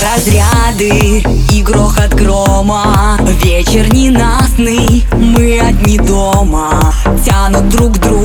разряды и грохот грома. Вечер ненастный, мы одни дома. Тянут друг друга.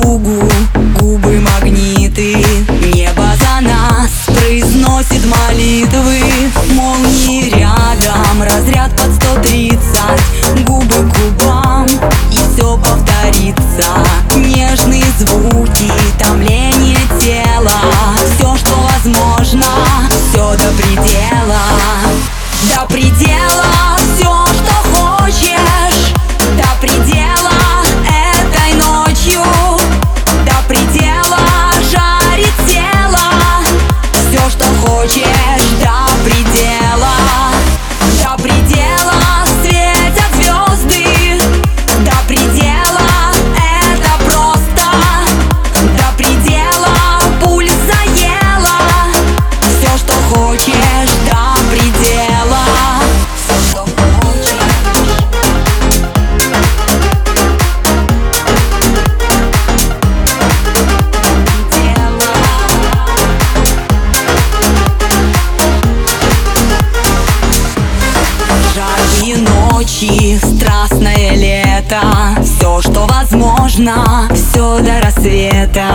ночи, страстное лето. Все, что возможно, все до рассвета.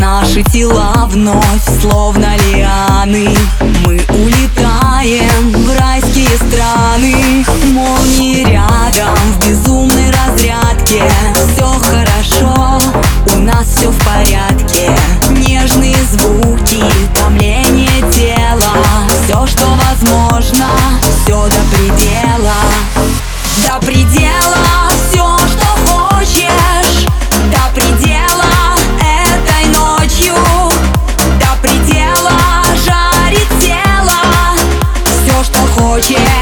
Наши тела вновь, словно лианы. Мы улетаем до все, что хочешь, до этой ночью, до предела тело, все, что хочешь.